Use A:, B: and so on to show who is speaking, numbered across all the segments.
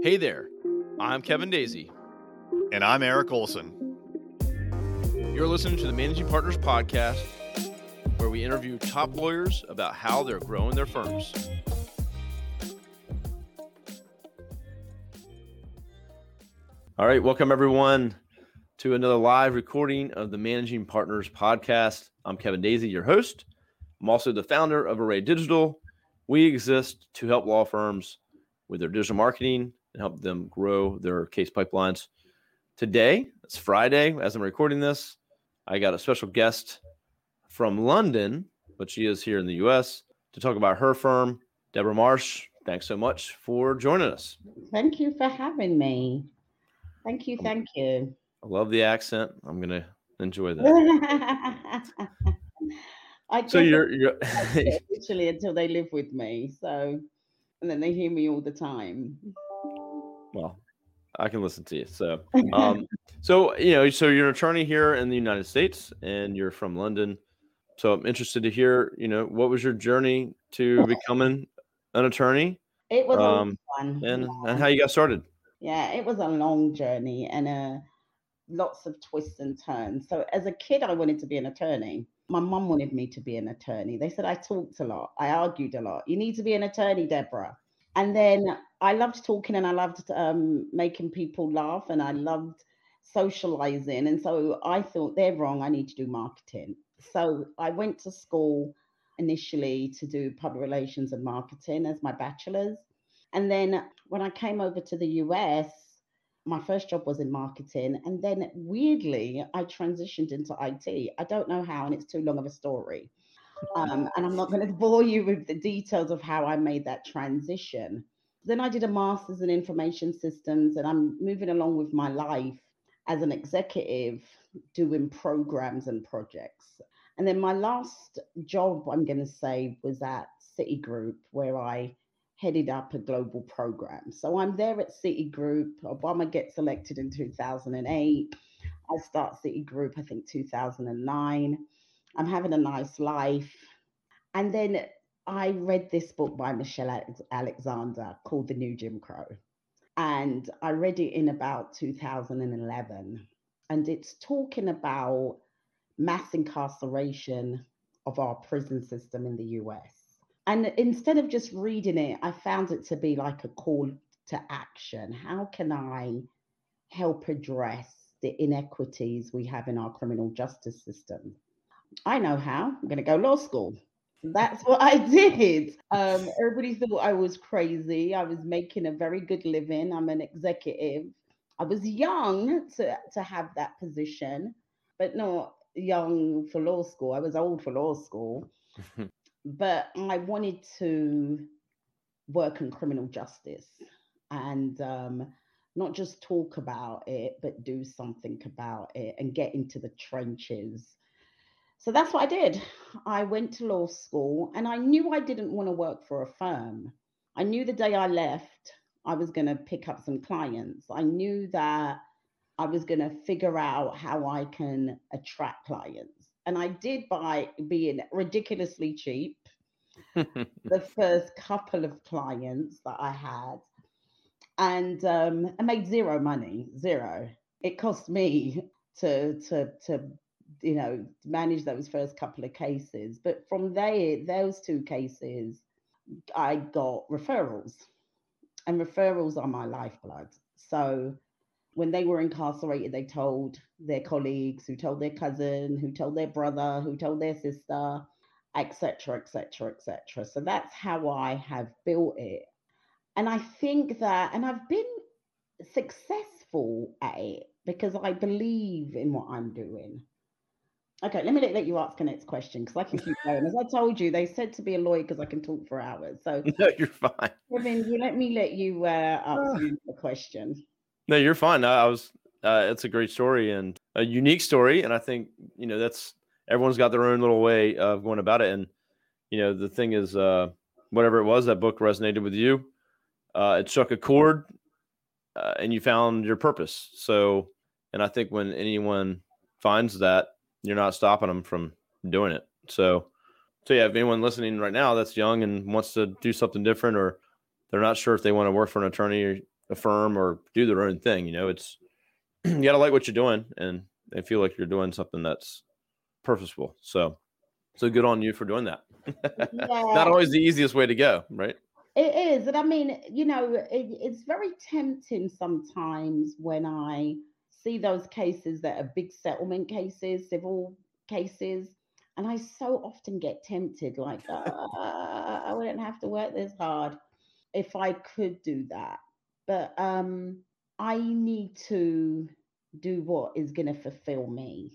A: Hey there, I'm Kevin Daisey.
B: And I'm Eric Olson.
A: You're listening to the Managing Partners Podcast, where we interview top lawyers about how they're growing their firms. All right, welcome everyone to another live recording of the Managing Partners Podcast. I'm Kevin Daisey, your host. I'm also the founder of Array Digital. We exist to help law firms with their digital marketing and help them grow their case pipelines. Today, it's Friday as I'm recording this. I got a special guest from London, but she is here in the US to talk about her firm, Deborah Marsh. Thanks so much for joining us.
C: Thank you for having me. Thank you. Thank you.
A: I love the accent. I'm going to enjoy that.
C: I
A: so you're, you're
C: literally until they live with me. So, and then they hear me all the time.
A: Well, I can listen to you. So, um, so you know, so you're an attorney here in the United States, and you're from London. So I'm interested to hear, you know, what was your journey to becoming an attorney?
C: It was um, fun,
A: and yeah. and how you got started.
C: Yeah, it was a long journey and uh, lots of twists and turns. So as a kid, I wanted to be an attorney my mum wanted me to be an attorney. They said I talked a lot, I argued a lot. You need to be an attorney, Deborah. And then I loved talking and I loved um, making people laugh and I loved socializing. And so I thought they're wrong. I need to do marketing. So I went to school initially to do public relations and marketing as my bachelor's. And then when I came over to the US, my first job was in marketing. And then weirdly, I transitioned into IT. I don't know how, and it's too long of a story. Um, and I'm not going to bore you with the details of how I made that transition. Then I did a master's in information systems, and I'm moving along with my life as an executive doing programs and projects. And then my last job, I'm going to say, was at Citigroup, where I headed up a global program. So I'm there at Citigroup. Obama gets elected in 2008. I start Citigroup, I think 2009. I'm having a nice life. And then I read this book by Michelle Alexander called The New Jim Crow. And I read it in about 2011. And it's talking about mass incarceration of our prison system in the US and instead of just reading it, I found it to be like a call to action. How can I help address the inequities we have in our criminal justice system? I know how. I'm going to go law school. That's what I did. Um, everybody thought I was crazy. I was making a very good living. I'm an executive. I was young to, to have that position, but not young for law school. I was old for law school. but I wanted to work in criminal justice and um, not just talk about it, but do something about it and get into the trenches. So that's what I did. I went to law school and I knew I didn't want to work for a firm. I knew the day I left, I was going to pick up some clients. I knew that I was going to figure out how I can attract clients and I did by being ridiculously cheap. the first couple of clients that I had, and um, I made zero money, zero. It cost me to to to you know manage those first couple of cases, but from there, those two cases, I got referrals, and referrals are my lifeblood. So when they were incarcerated, they told their colleagues, who told their cousin, who told their brother, who told their sister, etc., etc., etc. So that's how I have built it. And I think that, and I've been successful at it because I believe in what I'm doing. Okay, let me let, let you ask a next question because I can keep going. As I told you, they said to be a lawyer because I can talk for hours. So
A: no, you're fine.
C: Kevin, you let me let you uh, ask you a question.
A: No, you're fine. I, I was. Uh, it's a great story and a unique story, and I think you know that's everyone's got their own little way of going about it. And you know, the thing is, uh, whatever it was, that book resonated with you. Uh, it struck a chord, uh, and you found your purpose. So, and I think when anyone finds that, you're not stopping them from doing it. So, so yeah, if anyone listening right now that's young and wants to do something different, or they're not sure if they want to work for an attorney a firm, or do their own thing. You know, it's you got to like what you're doing and they feel like you're doing something that's purposeful. So, so good on you for doing that. Yeah. Not always the easiest way to go, right?
C: It is. And I mean, you know, it, it's very tempting sometimes when I see those cases that are big settlement cases, civil cases. And I so often get tempted, like, uh, I wouldn't have to work this hard if I could do that. But um, I need to do what is going to fulfill me.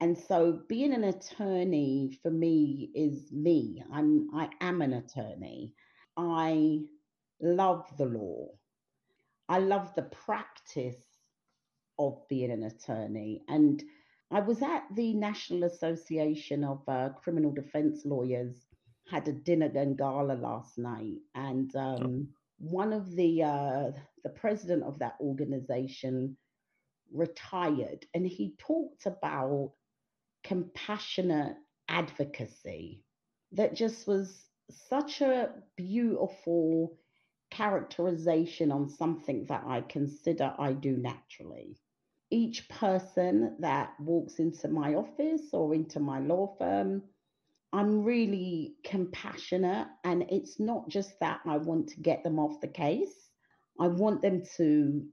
C: And so being an attorney for me is me. I'm I am an attorney. I love the law. I love the practice of being an attorney. And I was at the National Association of uh, Criminal Defense Lawyers, had a dinner and gala last night, and um, oh. one of the uh, the president of that organization retired, and he talked about compassionate advocacy that just was such a beautiful characterization on something that I consider I do naturally. Each person that walks into my office or into my law firm, I'm really compassionate. And it's not just that I want to get them off the case, I want them to,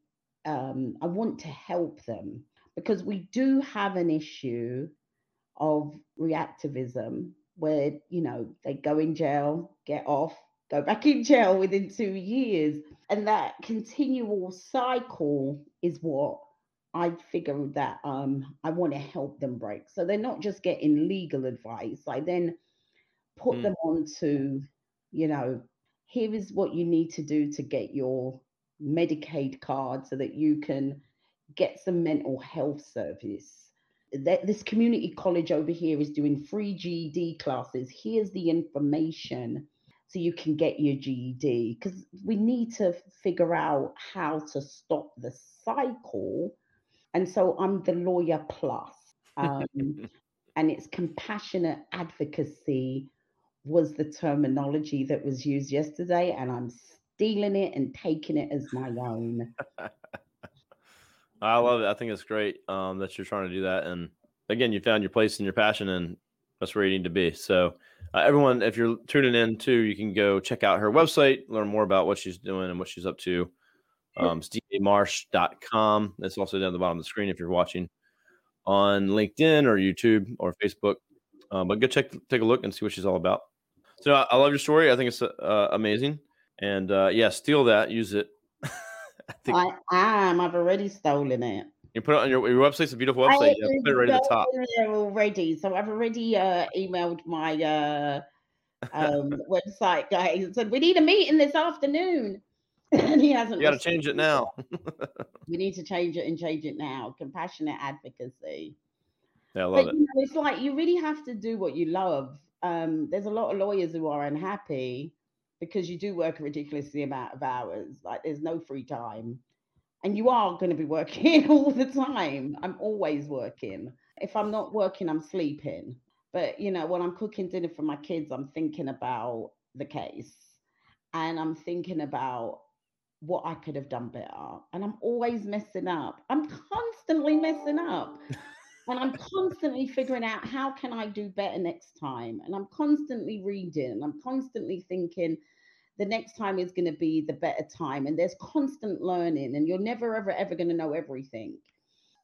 C: um, I want to help them because we do have an issue of recidivism where you know they go in jail get off go back in jail within two years and that continual cycle is what i figured that um i want to help them break so they're not just getting legal advice i then put mm. them on to you know here is what you need to do to get your medicaid card so that you can get some mental health service that this community college over here is doing free GED classes. Here's the information so you can get your GED because we need to figure out how to stop the cycle. And so I'm the lawyer plus, um, and it's compassionate advocacy was the terminology that was used yesterday, and I'm stealing it and taking it as my own.
A: I love it. I think it's great um, that you're trying to do that. And again, you found your place and your passion, and that's where you need to be. So, uh, everyone, if you're tuning in too, you can go check out her website, learn more about what she's doing and what she's up to. Um, com. That's also down at the bottom of the screen if you're watching on LinkedIn or YouTube or Facebook. Um, but go check, take a look and see what she's all about. So I, I love your story. I think it's uh, amazing. And uh, yeah, steal that, use it,
C: I, think... I am. I've already stolen it.
A: You put it on your, your website's a beautiful website. You put it right at the top.
C: There already. So I've already uh, emailed my uh, um, website guy and said we need a meeting this afternoon, and he hasn't.
A: You got to change it now.
C: we need to change it and change it now. Compassionate advocacy.
A: Yeah, I love but, it.
C: You know, it's like you really have to do what you love. Um, there's a lot of lawyers who are unhappy because you do work a ridiculously amount of hours. Like there's no free time. And you are going to be working all the time. I'm always working. If I'm not working, I'm sleeping. But you know, when I'm cooking dinner for my kids, I'm thinking about the case. And I'm thinking about what I could have done better. And I'm always messing up. I'm constantly messing up. and I'm constantly figuring out how can I do better next time. And I'm constantly reading and I'm constantly thinking the next time is going to be the better time. And there's constant learning and you're never, ever, ever going to know everything.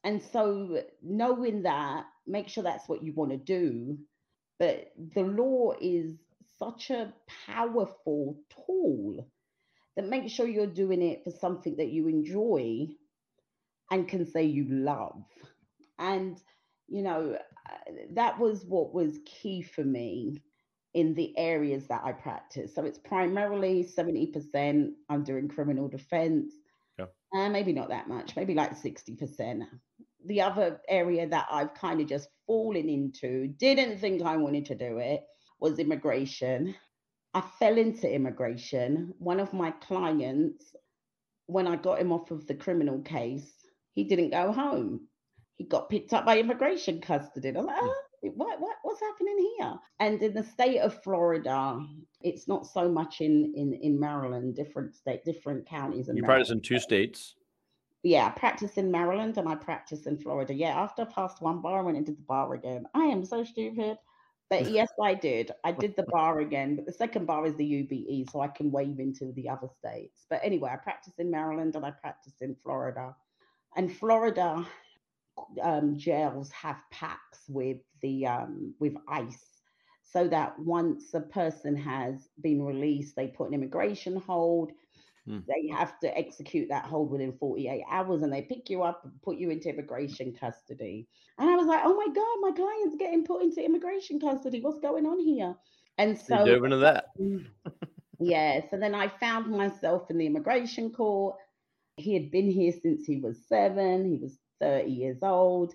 C: And so knowing that, make sure that's what you want to do. But the law is such a powerful tool that make sure you're doing it for something that you enjoy and can say you love. And you know, uh, that was what was key for me in the areas that I practice. So it's primarily 70% I'm doing criminal defense. Yeah. And maybe not that much, maybe like 60%. The other area that I've kind of just fallen into, didn't think I wanted to do it, was immigration. I fell into immigration. One of my clients, when I got him off of the criminal case, he didn't go home he got picked up by immigration custody. I'm like, oh, what, what what's happening here? And in the state of Florida, it's not so much in in in Maryland, different state, different counties.
A: And you practice in two states.
C: Yeah, I practice in Maryland and I practice in Florida. Yeah, after I passed one bar, I went into the bar again. I am so stupid. But yes, I did. I did the bar again, but the second bar is the UBE, so I can waive into the other states. But anyway, I practice in Maryland and I practice in Florida. And Florida um, jails have packs with the um, with ICE, so that once a person has been released, they put an immigration hold. Hmm. They have to execute that hold within 48 hours and they pick you up and put you into immigration custody. And I was like, oh my God, my client's getting put into immigration custody. What's going on here? And so
A: you dove into that.
C: yeah. So then I found myself in the immigration court. He had been here since he was seven. He was 30 years old.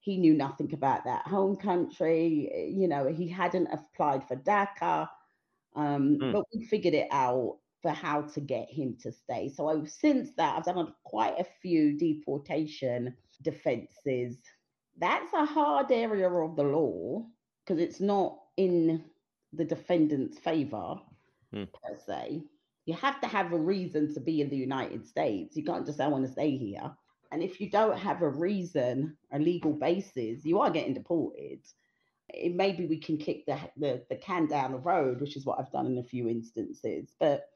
C: He knew nothing about that home country. You know, he hadn't applied for DACA. Um, mm. But we figured it out for how to get him to stay. So I, since that, I've done quite a few deportation defenses. That's a hard area of the law because it's not in the defendant's favor hmm. per se. You have to have a reason to be in the United States. You can't just say, I want to stay here. And if you don't have a reason, a legal basis, you are getting deported. It, maybe we can kick the, the, the can down the road, which is what I've done in a few instances. But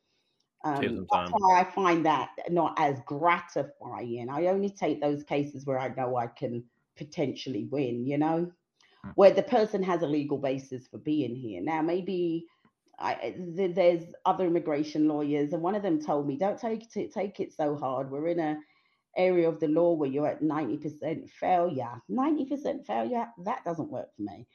C: um, that's why I find that not as gratifying. I only take those cases where I know I can potentially win, you know, hmm. where the person has a legal basis for being here. Now, maybe I, th- there's other immigration lawyers, and one of them told me, "Don't take it, take it so hard. We're in a area of the law where you're at 90% failure. 90% failure, that doesn't work for me.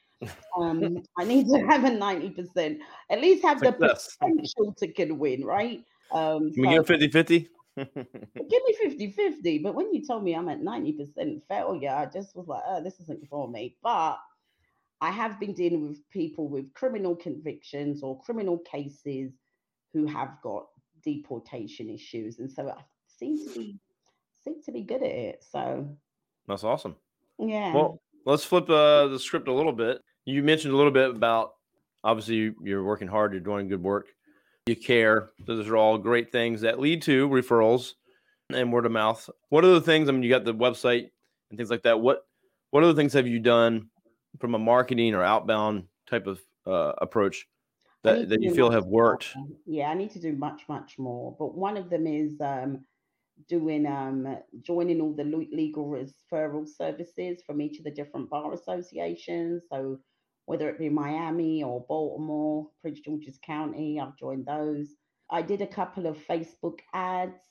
C: Um, I need to have a 90%, at least have Success. the potential to can win, right?
A: Um, Can we so, 50 50?
C: give me 50 50. But when you told me I'm at 90% failure, I just was like, oh, this isn't for me. But I have been dealing with people with criminal convictions or criminal cases who have got deportation issues. And so I seem to be seem to be good at it. So
A: that's awesome.
C: Yeah.
A: Well, let's flip uh, the script a little bit. You mentioned a little bit about obviously you're working hard, you're doing good work you care. Those are all great things that lead to referrals and word of mouth. What are the things? I mean, you got the website and things like that. What what other things have you done from a marketing or outbound type of uh, approach that, that you feel have worked?
C: More. Yeah, I need to do much, much more. But one of them is um, doing um, joining all the legal referral services from each of the different bar associations. So whether it be Miami or Baltimore, Prince George's County. I've joined those. I did a couple of Facebook ads,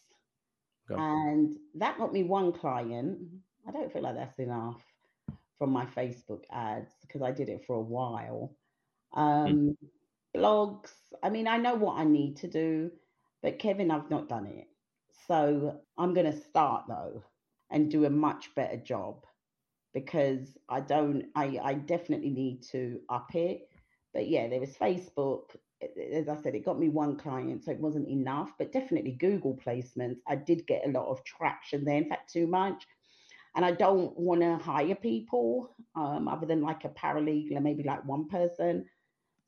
C: okay. and that got me one client. I don't feel like that's enough from my Facebook ads because I did it for a while. Um, mm. Blogs, I mean, I know what I need to do, but Kevin, I've not done it. So I'm going to start though and do a much better job because I don't, I, I definitely need to up it. But yeah, there was Facebook. As I said, it got me one client, so it wasn't enough, but definitely Google placements. I did get a lot of traction there, in fact, too much. And I don't want to hire people um, other than like a paralegal maybe like one person.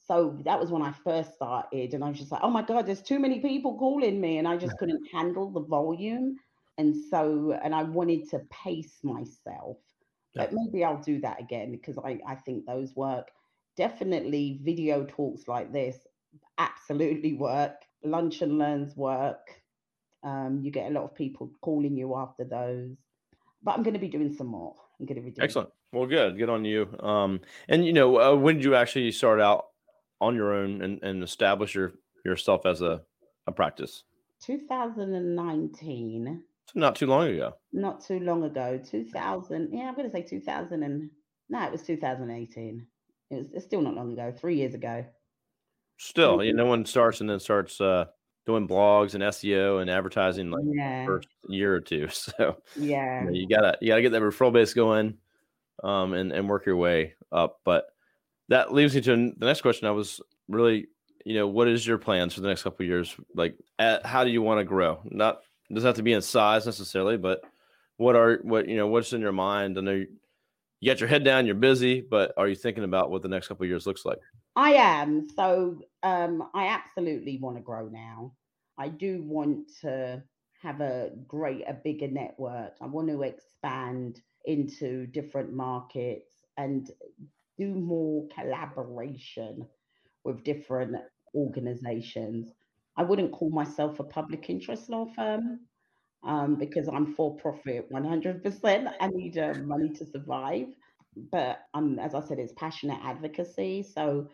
C: So that was when I first started, and I was just like, oh my God, there's too many people calling me, and I just couldn't handle the volume. And so, and I wanted to pace myself. But maybe I'll do that again because I, I think those work. Definitely video talks like this absolutely work. Lunch and learns work. Um, you get a lot of people calling you after those. But I'm going to be doing some more. I'm going to be doing
A: excellent. Well, good. Good on you. Um, and you know, uh, when did you actually start out on your own and, and establish your yourself as a, a practice?
C: 2019.
A: So not too long ago.
C: Not too long ago. 2000. Yeah, I'm going to say 2000 and no, it was 2018. It was it's still not long ago. Three years ago.
A: Still, you know, no one starts and then starts uh, doing blogs and SEO and advertising like yeah. first year or two. So
C: yeah,
A: you, know, you, gotta you gotta get that referral base going, um, and and work your way up. But that leads me to the next question. I was really, you know, what is your plans for the next couple years? Like, at, how do you want to grow? Not doesn't have to be in size necessarily, but what are what you know what's in your mind? I know you got your head down, you're busy, but are you thinking about what the next couple years looks like?
C: I am. So um, I absolutely want to grow now. I do want to have a great, a bigger network. I want to expand into different markets and do more collaboration with different organizations. I wouldn't call myself a public interest law firm um, because I'm for profit 100%. I need uh, money to survive. But um, as I said, it's passionate advocacy. So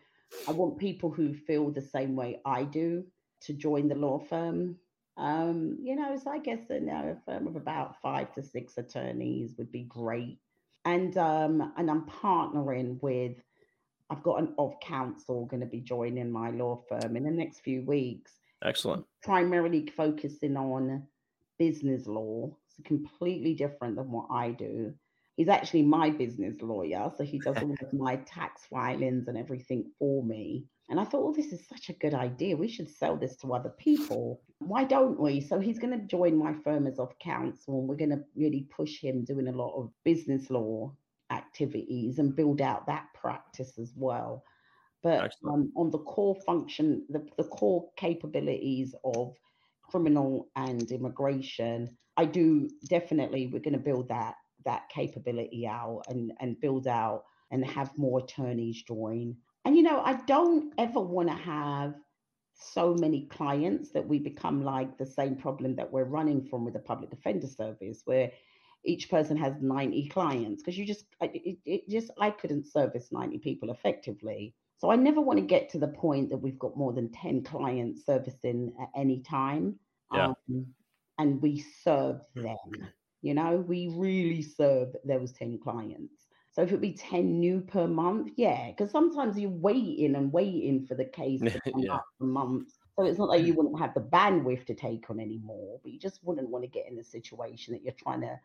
C: I want people who feel the same way I do to join the law firm. Um, you know, so I guess a firm of about five to six attorneys would be great. And um, and I'm partnering with I've got an of counsel going to be joining my law firm in the next few weeks.
A: Excellent.
C: Primarily focusing on business law. It's completely different than what I do. He's actually my business lawyer, so he does all of my tax filings and everything for me. And I thought, oh, this is such a good idea. We should sell this to other people. Why don't we? So he's going to join my firm as of counsel, and we're going to really push him doing a lot of business law activities and build out that practice as well. But um, on the core function, the, the core capabilities of criminal and immigration, I do definitely we're going to build that that capability out and and build out and have more attorneys join. And you know, I don't ever want to have so many clients that we become like the same problem that we're running from with the public defender service, where each person has 90 clients because you just it, it just i couldn't service 90 people effectively so i never want to get to the point that we've got more than 10 clients servicing at any time
A: yeah.
C: Um, and we serve
A: Hmm.
C: them you know we really serve those 10 clients so if it be 10 new per month yeah because sometimes you're waiting and waiting for the case to come
A: Yeah.
C: up for months so it's not that you mm. wouldn't have the bandwidth to take on anymore, but you just wouldn't want to get in a situation that you're trying to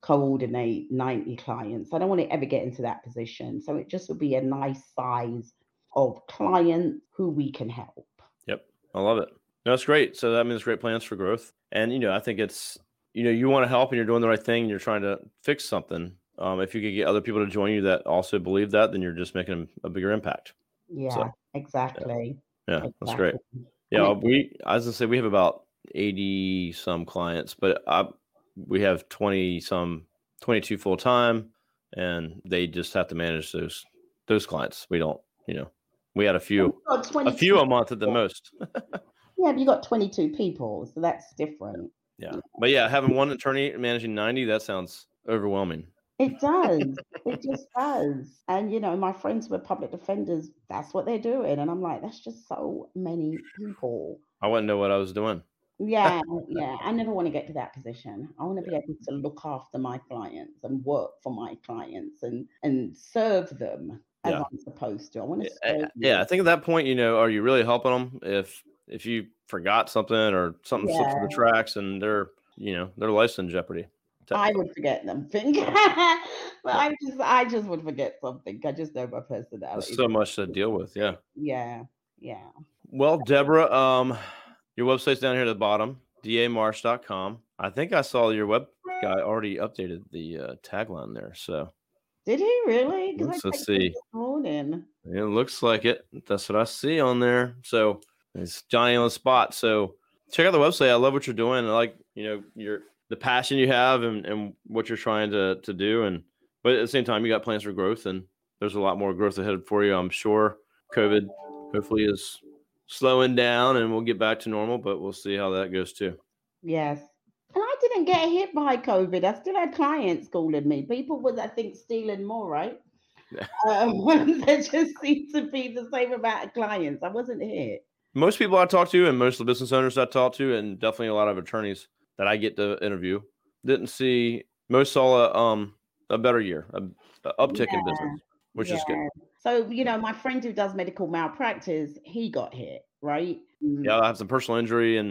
C: coordinate 90 clients. I don't want to ever get into that position. So it just would be a nice size of clients who we can help.
A: Yep. I love it. No, it's great. So that means great plans for growth. And, you know, I think it's, you know, you want to help and you're doing the right thing and you're trying to fix something. Um, if you could get other people to join you that also believe that, then you're just making a bigger impact.
C: Yeah, exactly.
A: Yeah, that's great.
C: exactly.
A: Yeah, we, as I say we have about 80 some clients, but I, we have 20 some, 22 full time, and they just have to manage those those clients. We don't, you know, we had a few, a few a month at the most.
C: Yeah, but you got 22 people, so that's different.
A: Yeah, but yeah, having one attorney managing 90, that sounds overwhelming.
C: It does. it just does. And you know, my friends who are public defenders, that's what they're doing. And I'm like, that's just so many people.
A: I wouldn't know what I was doing.
C: Yeah, yeah. I never want to get to that position. I want to be able to look after my clients and work for my clients and and serve them as
A: Yeah.
C: I'm supposed to. I want to
A: Yeah,
C: serve eh,
A: yeah, I think at that point, you know, are you really helping them if if you forgot something or something slipped through the tracks and they're you know their life's in jeopardy?
C: I would forget them. But I just I just would forget something. I just know my
A: There's
C: personality.
A: so much to deal with. Yeah.
C: Yeah, yeah.
A: Well, Deborah, um, your website's down here at the bottom, damarsh.com. I think I saw your web guy already updated the uh, tagline there. So
C: Did he really?
A: Let's- let's see. it looks like it. That's what I see on there. So it's Johnny on the spot. So check out the website. I love what you're doing. I like, you know, your the passion you have and, and what you're trying to to do. And but at the same time, you got plans for growth and there's a lot more growth ahead for you. I'm sure COVID hopefully is slowing down and we'll get back to normal, but we'll see how that goes too.
C: Yes. And I didn't get hit by COVID. I still had clients calling me. People was, I think, stealing more, right? Um, there just seemed to be the same amount of clients. I wasn't hit.
A: Most people I talk to and most of the business owners I talk to, and definitely a lot of attorneys that I get to interview, didn't see most saw a um a better year, a, a uptick in business, which is good.
C: So, you know, my friend who does medical malpractice, he got hit, right?
A: Yeah, I have some personal injury and,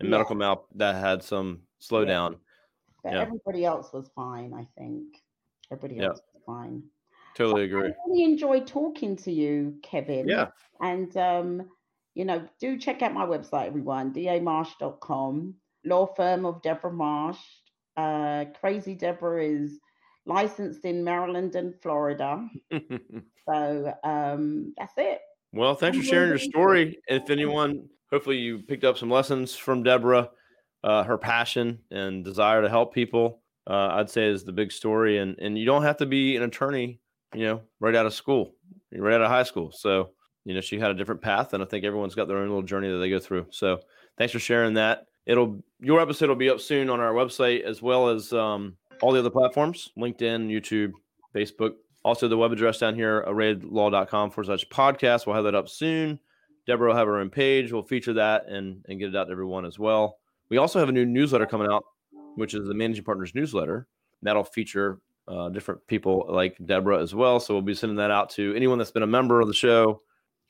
A: and
C: Yeah.
A: medical mal that had some slowdown.
C: But
A: yeah.
C: everybody else was fine, I think. Everybody
A: Yeah.
C: else was fine.
A: Totally
C: I
A: agree.
C: I really enjoyed talking to you, Kevin.
A: Yeah,
C: And um, you know, do check out my website, everyone, damarsh.com, law firm of Deborah Marsh. Uh, Crazy Deborah is licensed in Maryland and Florida. so um, that's it.
A: Well, thanks for sharing your story. If anyone, hopefully, you picked up some lessons from Deborah, uh, her passion and desire to help people. Uh, I'd say is the big story, and and you don't have to be an attorney, you know, right out of school, right out of high school. So you know, she had a different path, and I think everyone's got their own little journey that they go through. So thanks for sharing that. It'll your episode will be up soon on our website as well as um, all the other platforms: LinkedIn, YouTube, Facebook. Also, the web address down here, arraylaw.com forward slash podcast. We'll have that up soon. Deborah will have her own page. We'll feature that and, and get it out to everyone as well. We also have a new newsletter coming out, which is the Managing Partners newsletter. That'll feature uh, different people like Deborah as well. So we'll be sending that out to anyone that's been a member of the show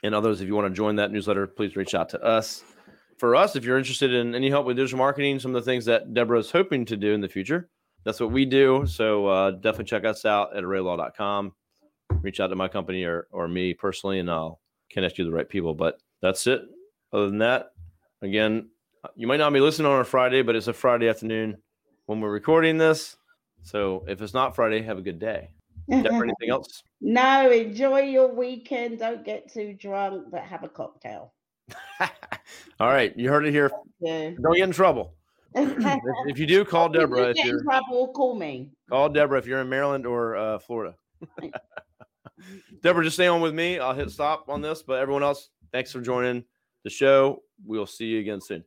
A: and others. If you want to join that newsletter, please reach out to us. For us, if you're interested in any help with digital marketing, some of the things that Deborah is hoping to do in the future, that's what we do. So uh, definitely check us out at arraylaw.com. Reach out to my company or, or me personally, and I'll connect you to the right people. But that's it. Other than that, again, you might not be listening on a Friday, but it's a Friday afternoon when we're recording this. So if it's not Friday, have a good day. Deborah, anything else?
C: No, enjoy your weekend. Don't get too drunk, but have a cocktail.
A: All right, you heard it here.
C: Yeah.
A: Don't get in trouble. if, if you do, call Deborah. If
C: get in
A: you're
C: trouble, call me.
A: call Deborah if you're in Maryland or uh, Florida. Deborah, just stay on with me. I'll hit stop on this, but everyone else, thanks for joining the show. We'll see you again soon.